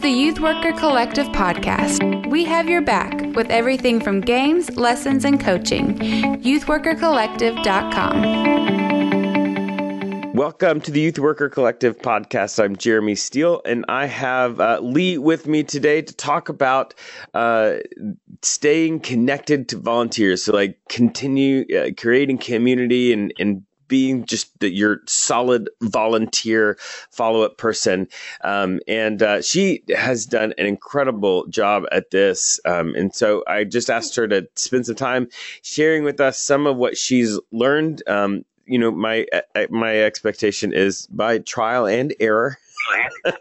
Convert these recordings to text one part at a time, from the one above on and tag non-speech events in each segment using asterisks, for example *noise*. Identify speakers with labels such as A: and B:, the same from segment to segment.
A: the Youth Worker Collective podcast. We have your back with everything from games, lessons, and coaching. YouthWorkerCollective.com.
B: Welcome to the Youth Worker Collective podcast. I'm Jeremy Steele, and I have uh, Lee with me today to talk about uh, staying connected to volunteers. So, like, continue uh, creating community and, and being just the, your solid volunteer follow up person. Um, and uh, she has done an incredible job at this. Um, and so I just asked her to spend some time sharing with us some of what she's learned. Um, you know, my uh, my expectation is by trial and error. *laughs*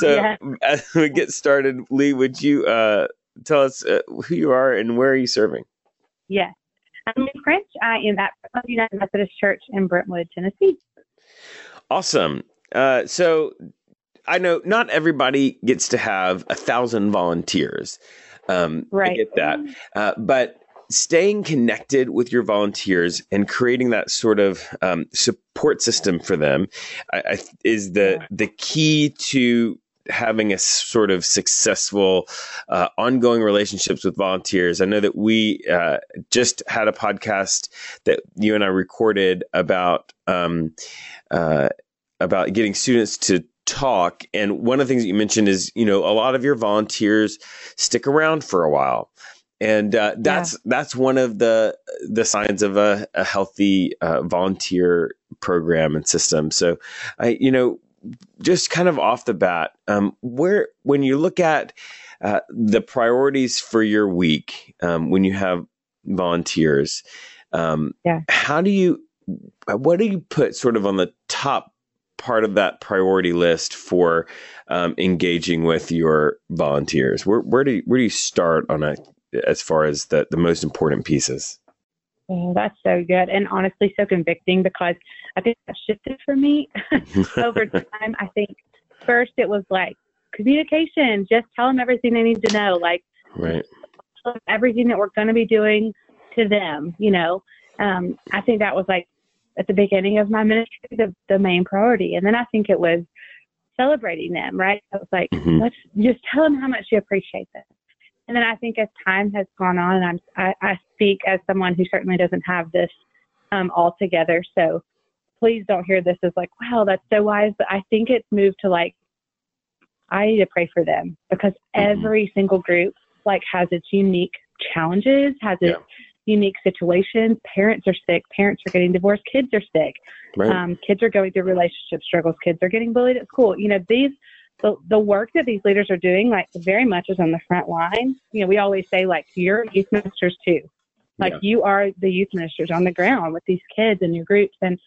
B: so yeah. as we get started, Lee, would you uh, tell us uh, who you are and where are you serving?
C: Yes. I'm French. I am at United Methodist Church in Brentwood, Tennessee.
B: Awesome. Uh, so I know not everybody gets to have a thousand volunteers. Um,
C: right.
B: I get that. Uh, but staying connected with your volunteers and creating that sort of um, support system for them I, I, is the the key to having a sort of successful uh, ongoing relationships with volunteers. I know that we uh, just had a podcast that you and I recorded about um, uh, about getting students to talk and one of the things that you mentioned is you know a lot of your volunteers stick around for a while and uh, that's yeah. that's one of the the signs of a, a healthy uh, volunteer program and system. So, I you know just kind of off the bat, um, where when you look at uh, the priorities for your week um, when you have volunteers, um,
C: yeah.
B: how do you what do you put sort of on the top part of that priority list for um, engaging with your volunteers? Where where do you, where do you start on a as far as the the most important pieces?
C: Oh, that's so good and honestly so convicting because I think that shifted for me *laughs* over *laughs* time. I think first it was like communication, just tell them everything they need to know, like
B: right.
C: everything that we're going to be doing to them. You know, um, I think that was like at the beginning of my ministry the, the main priority, and then I think it was celebrating them. Right? I was like, mm-hmm. let's just tell them how much you appreciate them. And then I think as time has gone on, and I'm, I, I speak as someone who certainly doesn't have this um, all together. So please don't hear this as like, wow, that's so wise. But I think it's moved to like, I need to pray for them because mm-hmm. every single group like has its unique challenges, has its yeah. unique situations. Parents are sick. Parents are getting divorced. Kids are sick. Right. Um, kids are going through relationship struggles. Kids are getting bullied at school. You know, these the, the work that these leaders are doing, like very much is on the front line. You know, we always say like you're youth ministers too. Like yeah. you are the youth ministers on the ground with these kids and your groups. And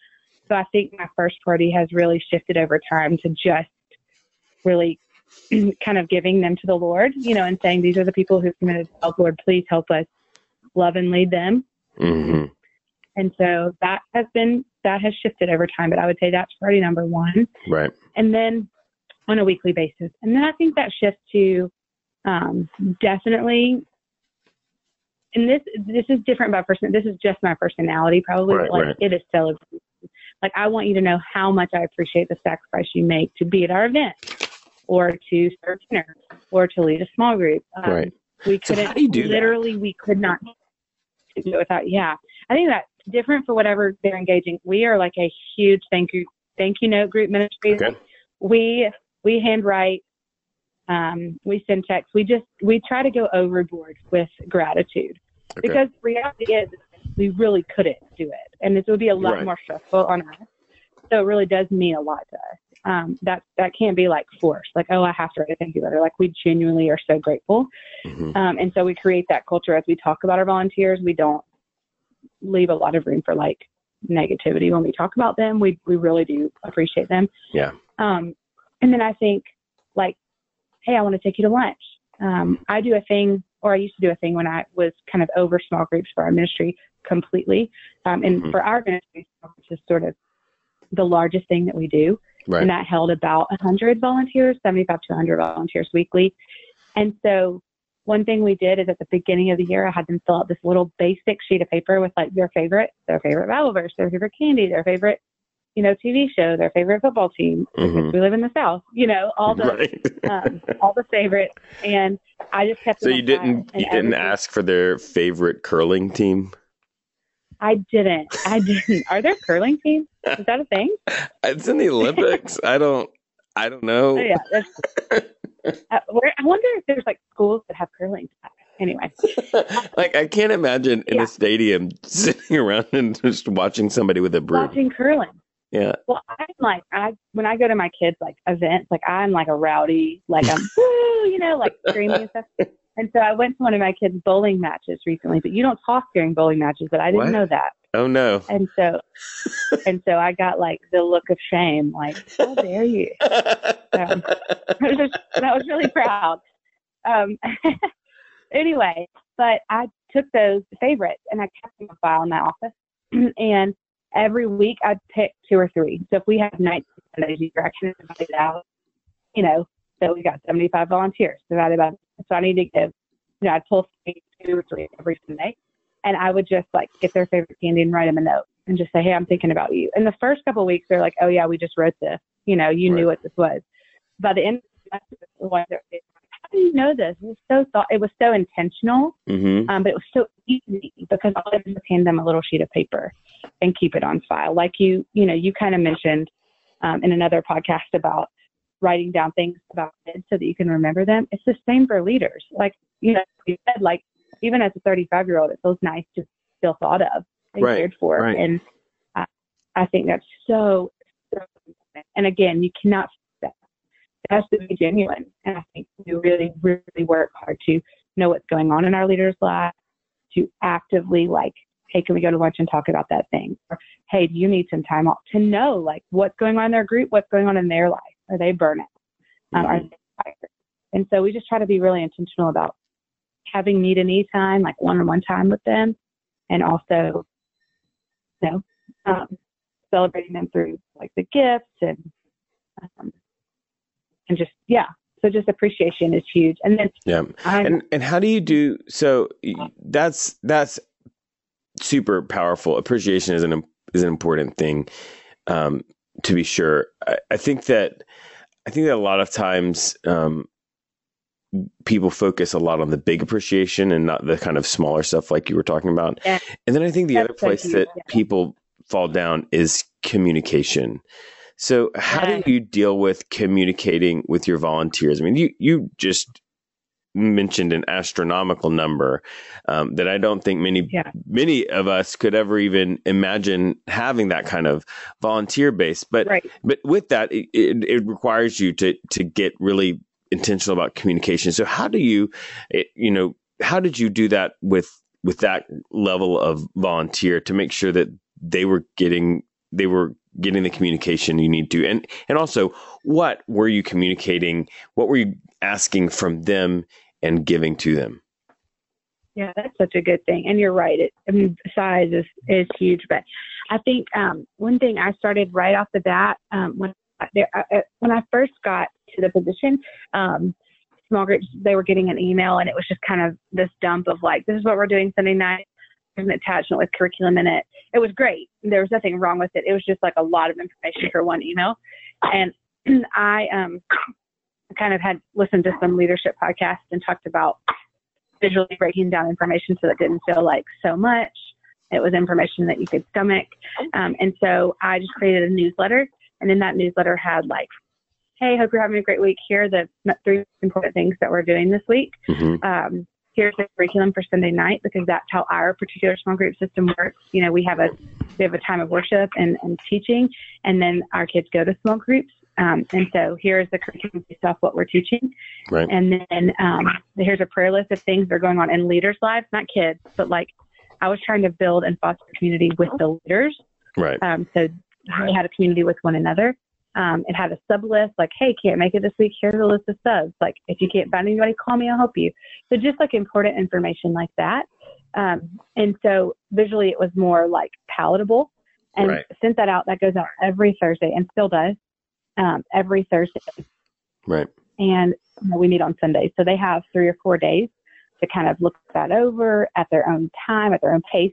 C: so I think my first party has really shifted over time to just really *clears throat* kind of giving them to the Lord, you know, and saying these are the people who've committed to help, Lord, please help us love and lead them.
B: Mm-hmm.
C: And so that has been that has shifted over time, but I would say that's priority number one.
B: Right.
C: And then on a weekly basis. And then I think that shifts to um, definitely, and this this is different by person. This is just my personality, probably.
B: Right,
C: like
B: right.
C: it is celebrated. Like I want you to know how much I appreciate the sacrifice you make to be at our event, or to serve dinner, or to lead a small group.
B: Um, right.
C: We couldn't.
B: So how do you do
C: literally,
B: that?
C: we could not do it without. Yeah, I think that's different for whatever they're engaging. We are like a huge thank you thank you note group ministry.
B: Okay.
C: We we handwrite, um, we send texts. We just we try to go overboard with gratitude okay. because reality is we really couldn't do it, and it would be a lot
B: right.
C: more stressful on us. So it really does mean a lot to us. Um, that that can't be like forced, like oh I have to write a thank you letter. Like we genuinely are so grateful, mm-hmm. um, and so we create that culture as we talk about our volunteers. We don't leave a lot of room for like negativity when we talk about them. We we really do appreciate them.
B: Yeah.
C: Um, and then I think, like, hey, I want to take you to lunch. Um, I do a thing, or I used to do a thing when I was kind of over small groups for our ministry completely. Um, and mm-hmm. for our ministry, which is sort of the largest thing that we do.
B: Right.
C: And that held about 100 volunteers, 75 to 100 volunteers weekly. And so one thing we did is at the beginning of the year, I had them fill out this little basic sheet of paper with like their favorite, their favorite Bible verse, their favorite candy, their favorite you know, TV show, their favorite football team.
B: Mhm.
C: We live in the South, you know, all the
B: right.
C: um, all the favorites, and I just kept.
B: so you didn't you didn't
C: every-
B: ask for their favorite curling team?
C: I didn't. I didn't. Are there curling teams? Is that a thing? *laughs*
B: It's in the Olympics. I don't I don't know.
C: Oh yeah. *laughs* Uh, where, I wonder if there's like schools that have curling. Anyway, *laughs*
B: like I can't imagine in
C: Yeah.
B: a stadium sitting around and just watching somebody with a broom.
C: watching curling.
B: Yeah.
C: Well, I'm like I when I go to my kids like events, like I'm like a rowdy, like I'm *laughs* woo, you know, like screaming and stuff. *laughs* And so I went to one of my kids' bowling matches recently, but you don't talk during bowling matches, but I didn't
B: What?
C: know that.
B: Oh no.
C: And so and so I got like the look of shame, like, how dare you? Um, *laughs* I was just, I was really proud. Um, anyway, but I took those favorites and I kept them a file in my office. *clears throat* and every week I'd pick two or three. So if we have nights and Sundays, you it out, you know, so we got 75 volunteers divided by, so I need to give, you know, I'd pull three, two or three every Sunday. And I would just like get their favorite candy and write them a note and just say, hey, I'm thinking about you. And the first couple of weeks, they're like, oh, yeah, we just wrote this. You know, you knew what this was. By the end of the semester, ones that how do you know this? It was so thought, it was so intentional,
B: hmm
C: um, but it was so easy because all I did was hand them a little sheet of paper and keep it on file. Like you, you know, you kind of mentioned um, in another podcast about writing down things about kids so that you can remember them. It's the same for leaders. Like, you know, you said, like, even as a 35 year old, it feels nice to feel thought of and
B: Right,
C: cared for.
B: right.
C: And I, I think that's so, so important. And again, you cannot, that it has to be genuine. And I think we really, really work hard to know what's going on in our leaders' lives, to actively like, hey, can we go to lunch and talk about that thing? Or, hey, do you need some time off? To know like what's going on in their group, what's going on in their life. Are they burnout? Um, are they tired? And so we just try to be really intentional about having need and need time, like one-on-one time with them, and also, you know, um, celebrating them through like the gifts and um, and just yeah. So just appreciation is huge. And then
B: Yeah.
C: I'm
B: And and how do you do so that's that's super powerful. Appreciation is an is an important thing um to be sure. I, I think that I think that a lot of times um people focus a lot on the big appreciation and not the kind of smaller stuff like you were talking about.
C: Yeah.
B: And then I think the
C: That's
B: other place that
C: yeah.
B: people fall down is communication. So how do you deal with communicating with your volunteers? I mean, you you just mentioned an astronomical number um, that I don't think many
C: Yeah.
B: many of us could ever even imagine having that kind of volunteer base. But
C: right.
B: but with that, it, it, it requires you to to get really intentional about communication. So how do you, it, you know, how did you do that with with that level of volunteer to make sure that they were getting they were getting the communication you need to, and and also what were you communicating? What were you asking from them and giving to them?
C: Yeah, that's such a good thing. And you're right. It, I mean, size is, is huge. But I think um, one thing I started right off the bat um, when I, there, I, when I first got to the position, um, small groups, they were getting an email and it was just kind of this dump of like, this is what we're doing Sunday night. An attachment with curriculum in it. It was great. There was nothing wrong with it. It was just like a lot of information for one email. And *clears throat* I um, kind of had listened to some leadership podcasts and talked about visually breaking down information so that it didn't feel like so much. It was information that you could stomach. Um, and so I just created a newsletter. And in that newsletter had like, hey, hope you're having a great week. Here are the three important things that we're doing this week.
B: Mm-hmm.
C: Um, here's the curriculum for Sunday night because that's how our particular small group system works. You know, we have a we have a time of worship and, and teaching, and then our kids go to small groups. Um, and so here's the curriculum based off what we're teaching.
B: Right.
C: And then um, here's a prayer list of things that are going on in leaders' lives, not kids, but like I was trying to build and foster community with the leaders.
B: Right.
C: Um, so they had a community with one another. Um, it had a sub list like, hey, can't make it this week. Here's a list of subs. Like, if you can't find anybody, call me. I'll help you. So just like important information like that. Um, and so visually, it was more like palatable. And
B: Right.
C: sent that out. That goes out every Thursday and still does um, every Thursday.
B: Right.
C: And we meet on Sundays. So they have three or four days to kind of look that over at their own time, at their own pace.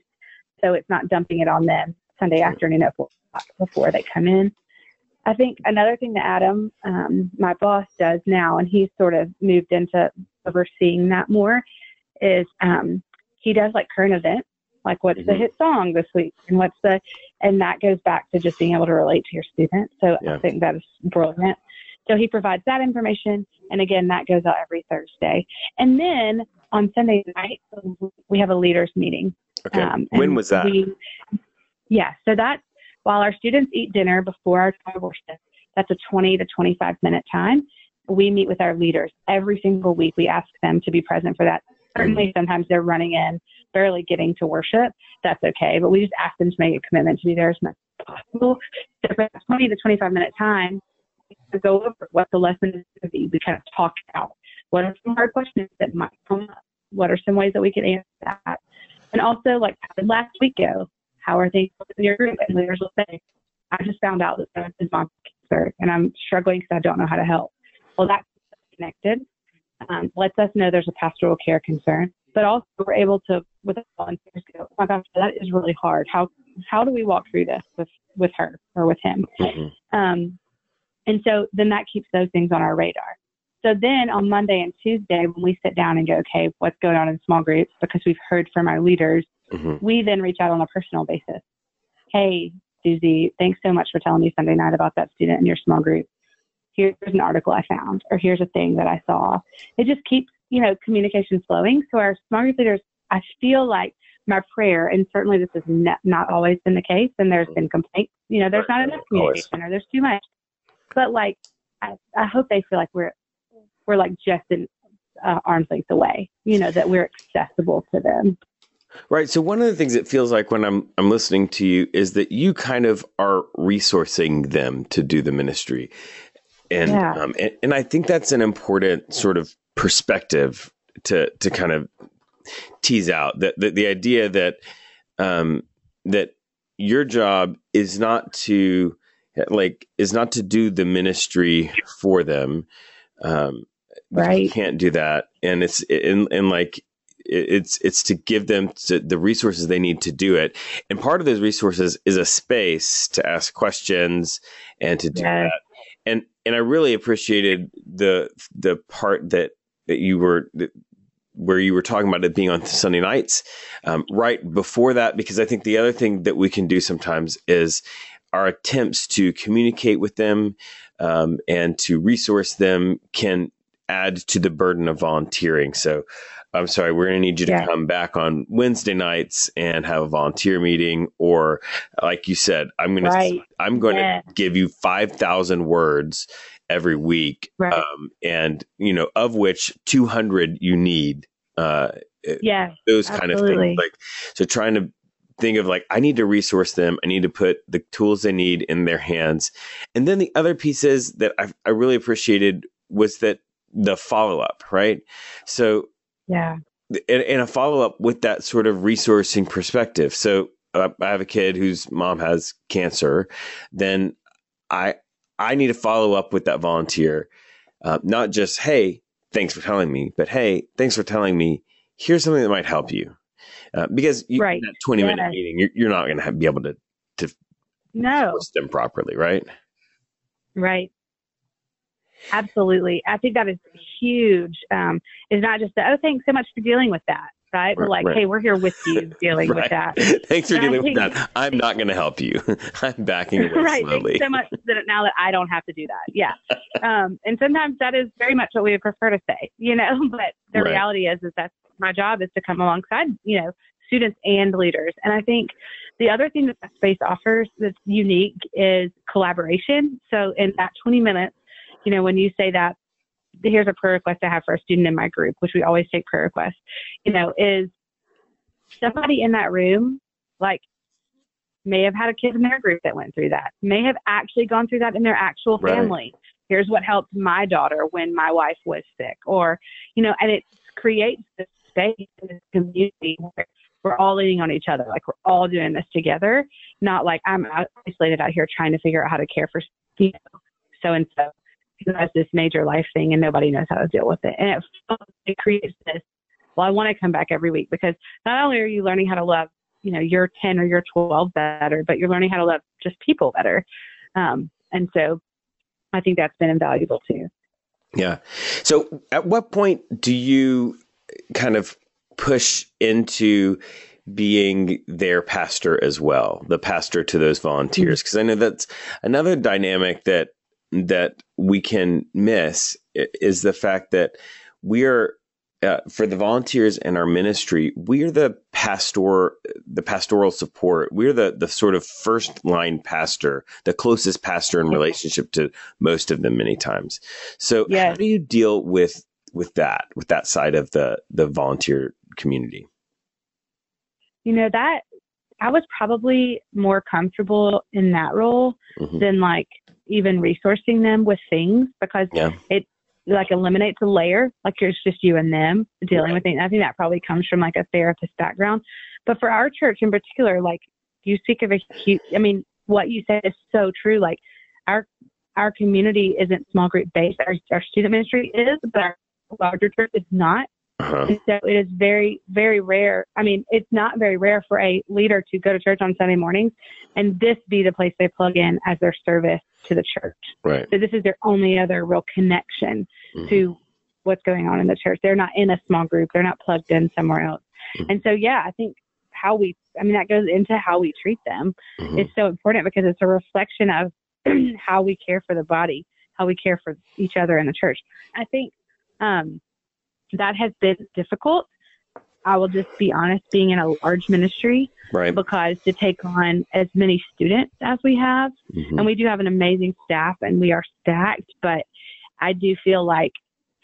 C: So it's not dumping it on them Sunday afternoon at four. before they come in. I think another thing that Adam, um, my boss, does now, and he's sort of moved into overseeing that more, is um, he does like current events, like what's mm-hmm. the hit song this week, and what's the, and that goes back to just being able to relate to your students. So yeah. I think that is brilliant. So he provides that information, and again, that goes out every Thursday. And then on Sunday night, we have a leaders meeting.
B: Okay. Um, when was that? We,
C: yeah, so that's while our students eat dinner before our time of worship. That's a 20 to 25 minute time. We meet with our leaders every single week. We ask them to be present for that. Certainly, mm-hmm. sometimes they're running in, barely getting to worship. That's okay, but we just ask them to make a commitment to be there as much as possible. So for 20 to 25 minute time, to go over what the lesson is going to be. We kind of talk out what are some hard questions that might come up. What are some ways that we can answer that? And also, like how did last week go? How are things in your group? And leaders will say, I just found out that is my cancer and I'm struggling because I don't know how to help. Well, that's connected. Um, lets us know there's a pastoral care concern, but also we're able to, with volunteers, go, oh my gosh, that is really hard. How how do we walk through this with with her or with him? Mm-hmm. Um, and so then that keeps those things on our radar. So then on Monday and Tuesday, when we sit down and go, okay, what's going on in small groups, because we've heard from our leaders, mm-hmm. we then reach out on a personal basis. Hey, Susie, thanks so much for telling me Sunday night about that student in your small group. Here's an article I found, or here's a thing that I saw. It just keeps, you know, communication flowing. So our small group leaders, I feel like my prayer, and certainly this has not, not always been the case, and there's been complaints, you know, there's not enough communication or there's too much but like I, I hope they feel like we're we're like just in uh, arm's length away. You know that we're accessible to them.
B: Right. So one of the things it feels like when I'm I'm listening to you is that you kind of are resourcing them to do the ministry, and yeah. um, and, and I think that's an important sort of perspective to to kind of tease out that the, the idea that um, that your job is not to like is not to do the ministry for them um right you can't do that and it's and, and like it's it's to give them to, the resources they need to do it and part of those resources is a space to ask questions and to do yes. that and and i really appreciated the the part that that you were that, where you were talking about it being on Sunday nights, um, right before that, because I think the other thing that we can do sometimes is our attempts to communicate with them um, and to resource them can add to the burden of volunteering. So, I'm sorry, we're going to need you to yeah. come back on Wednesday nights and have a volunteer meeting, or like you said, I'm going right. to I'm going yeah. to give you five thousand words every week, right. um, and you know, of which 200 you need. Uh,
C: yeah,
B: those absolutely. kind of things. Like, so trying to think of like I need to resource them. I need to put the tools they need in their hands. And then the other pieces that I, I really appreciated was that the follow up, right? So
C: yeah,
B: and, and a follow up with that sort of resourcing perspective. So uh, I have a kid whose mom has cancer. Then I I need to follow up with that volunteer, uh, not just hey thanks for telling me, but hey thanks for telling me. Here's something that might help you uh, because you, right. that 20 minute yes. meeting, you're, you're not going to be able to, to
C: no.
B: them properly, right?
C: Right. Absolutely. I think that is huge. Um, it's not just that, oh, thanks so much for dealing with that. Right. We're like, right. hey, we're here with you *laughs* dealing right. with that. *laughs*
B: thanks for and dealing think, with that. I'm not going to help you. *laughs* I'm backing away
C: right.
B: slowly.
C: Thanks so much that now that I don't have to do that. Yeah. um, and sometimes that is very much what we would prefer to say, you know, but the reality is, is that's my job is to come alongside, you know, students and leaders. And I think the other thing that that space offers that's unique is collaboration. So in that 20 minutes, you know, when you say that, here's a prayer request I have for a student in my group, which we always take prayer requests, you know, is somebody in that room, like, may have had a kid in their group that went through that, may have actually gone through that in their actual family. Right. Here's what helped my daughter when my wife was sick, or, you know, and it creates this space in this community where we're all leaning on each other. Like we're all doing this together, not like I'm isolated out here trying to figure out how to care for you know, so and so who has this major life thing and nobody knows how to deal with it. And it, it creates this. Well, I want to come back every week because not only are you learning how to love you know your 10 or your 12 better, but you're learning how to love just people better. Um, and so I think that's been invaluable too.
B: Yeah. So at what point do you kind of push into being their pastor as well, the pastor to those volunteers? Because I know that's another dynamic that that we can miss is the fact that we are uh, for the volunteers in our ministry, we are the pastor, the pastoral support. We're the the sort of first line pastor, the closest pastor in relationship to most of them many times. So, yes. how do you deal with with that, with that side of the the volunteer community?
C: You know that I was probably more comfortable in that role mm-hmm. than like even resourcing them with things because yeah. it like eliminates a layer, like it's just you and them dealing right. with it. I think that probably comes from like a therapist background. But for our church in particular, like you speak of a huge, I mean, what you said is so true. Like our our community isn't small group based. Our, our student ministry is, but our larger church is not. Uh-huh. And so it is very, very rare. I mean, it's not very rare for a leader to go to church on Sunday mornings and this be the place they plug in as their service to the church.
B: Right.
C: So this is their only other real connection mm-hmm. to what's going on in the church. They're not in a small group. They're not plugged in somewhere else. Mm-hmm. And so, yeah, I think how we, I mean, that goes into how we treat them. Mm-hmm. It's so important because it's a reflection of *clears throat* how we care for the body, how we care for each other in the church. I think, um, that has been difficult. I will just be honest, being in a large ministry,
B: right?
C: Because to take on as many students as we have, mm-hmm. and we do have an amazing staff, and we are stacked. But I do feel like,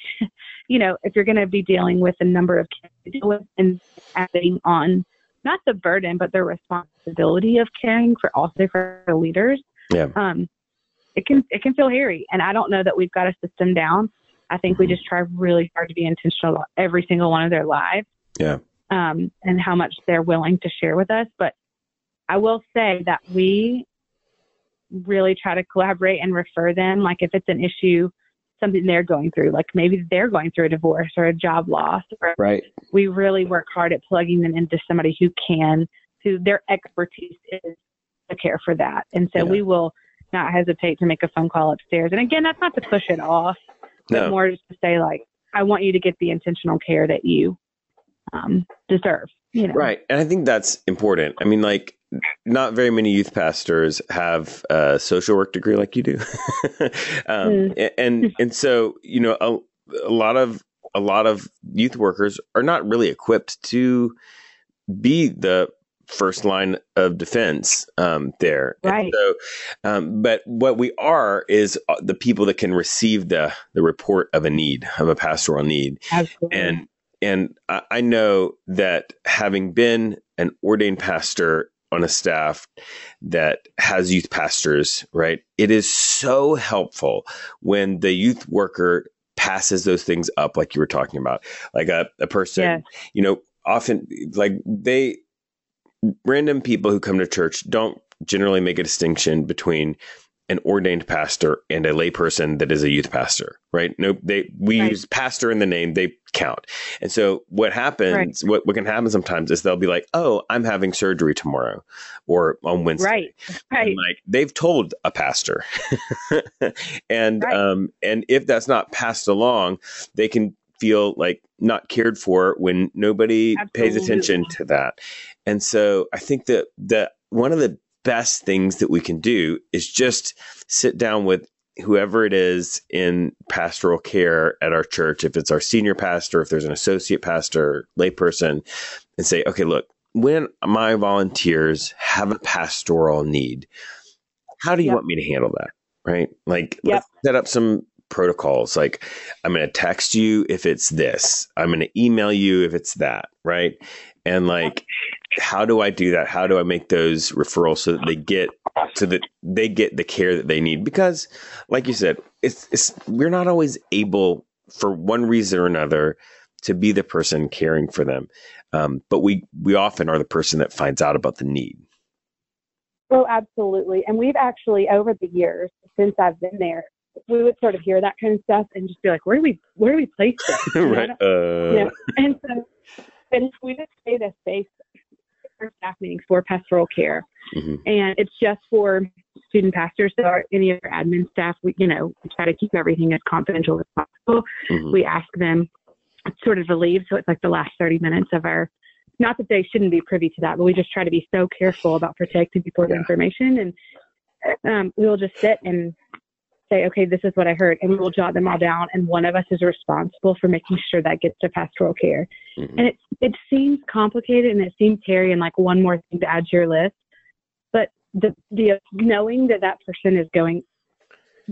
C: *laughs* you know, if you're going to be dealing with a number of kids and adding on not the burden, but the responsibility of caring for also for the leaders,
B: yeah.
C: um, it can it can feel hairy. And I don't know that we've got a system down I think we just try really hard to be intentional about every single one of their lives.
B: Yeah.
C: Um, and how much they're willing to share with us. But I will say that we really try to collaborate and refer them. Like if it's an issue, something they're going through, like maybe they're going through a divorce or a job loss. Or
B: right.
C: We really work hard at plugging them into somebody who can, who their expertise is to care for that. And so yeah. we will not hesitate to make a phone call upstairs. And again, that's not to push it off but no. more just to say like, I want you to get the intentional care that you um, deserve. You know?
B: Right, and I think that's important. I mean, like, not very many youth pastors have a social work degree like you do, *laughs* um, mm. and and so you know a, a lot of a lot of youth workers are not really equipped to be the first line of defense um, there.
C: Right.
B: so, um, but what we are is uh, the people that can receive the the report of a need of a pastoral need.
C: Absolutely.
B: And and I know that having been an ordained pastor on a staff that has youth pastors, right? It is so helpful when the youth worker passes those things up, like you were talking about, like a, a person, yeah. you know, often like they random people who come to church don't generally make a distinction between an ordained pastor and a layperson that is a youth pastor, right? No, they we right. use pastor in the name, they count. And so what happens, right. what, what can happen sometimes is they'll be like, Oh, I'm having surgery tomorrow or on Wednesday.
C: Right. *laughs* Right.
B: And like they've told a pastor. *laughs* and right. um and if that's not passed along, they can feel like not cared for when nobody Absolutely. pays attention to that. And so I think that that one of the best things that we can do is just sit down with whoever it is in pastoral care at our church, if it's our senior pastor, if there's an associate pastor, layperson, and say, okay, look, when my volunteers have a pastoral need, how do you yep. want me to handle that? Right? Like, yep. let's set up some protocols. Like, I'm going to text you if it's this, I'm going to email you if it's that. Right. And like, how do I do that? How do I make those referrals so that they get so that they get the care that they need? Because, like you said, it's, it's we're not always able for one reason or another to be the person caring for them, um, but we we often are the person that finds out about the need.
C: Oh, absolutely. And we've actually over the years since I've been there, we would sort of hear that kind of stuff and just be like, where do we where do we place this? *laughs*
B: right. Uh...
C: You know? And so, and if we just say the space staff meetings for pastoral care,
B: Mhm.
C: and it's just for student pastors. So our, any other admin staff, we you know we try to keep everything as confidential as possible.
B: Mhm.
C: We ask them sort of to leave, so it's like the last 30 minutes of our. Not that they shouldn't be privy to that, but we just try to be so careful about protecting people's
B: Yeah.
C: information, and um, we will just sit and say, okay, this is what I heard, and we will jot them all down, and one of us is responsible for making sure that gets to pastoral care.
B: Mhm.
C: And it it seems complicated, and it seems Terry, and like one more thing to add to your list, but the the knowing that that person is going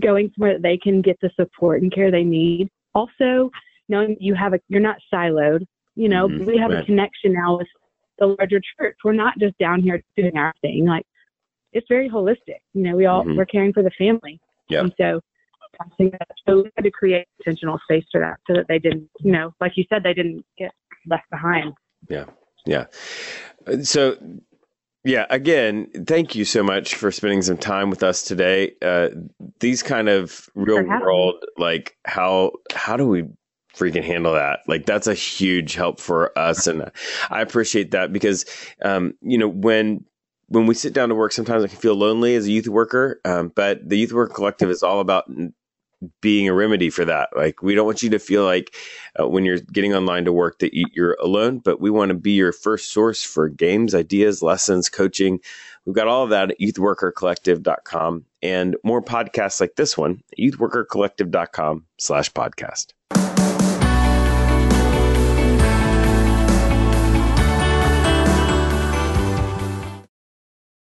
C: going somewhere that they can get the support and care they need. Also, knowing you have a you're not siloed. You know,
B: Mhm,
C: we have
B: right.
C: a connection now with the larger church. We're not just down here doing our thing. Like it's very holistic. You know, we all
B: Mhm.
C: we're caring for the family.
B: Yeah.
C: And so I think that so we had to create intentional space for that so that they didn't, you know, like you said, they didn't get left behind.
B: Yeah. Yeah. So, yeah, again, thank you so much for spending some time with us today. Uh, these kind of real world, like how how do we freaking handle that? Like that's a huge help for us, and I appreciate that because um, you know when when we sit down to work, sometimes I can feel lonely as a youth worker. Um, but the Youth Worker Collective is all about being a remedy for that. Like we don't want you to feel like uh, when you're getting online to work that you- you're alone, but we want to be your first source for games, ideas, lessons, coaching. We've got all of that at youthworkercollective.com and more podcasts like this one youthworkercollective.com slash podcast.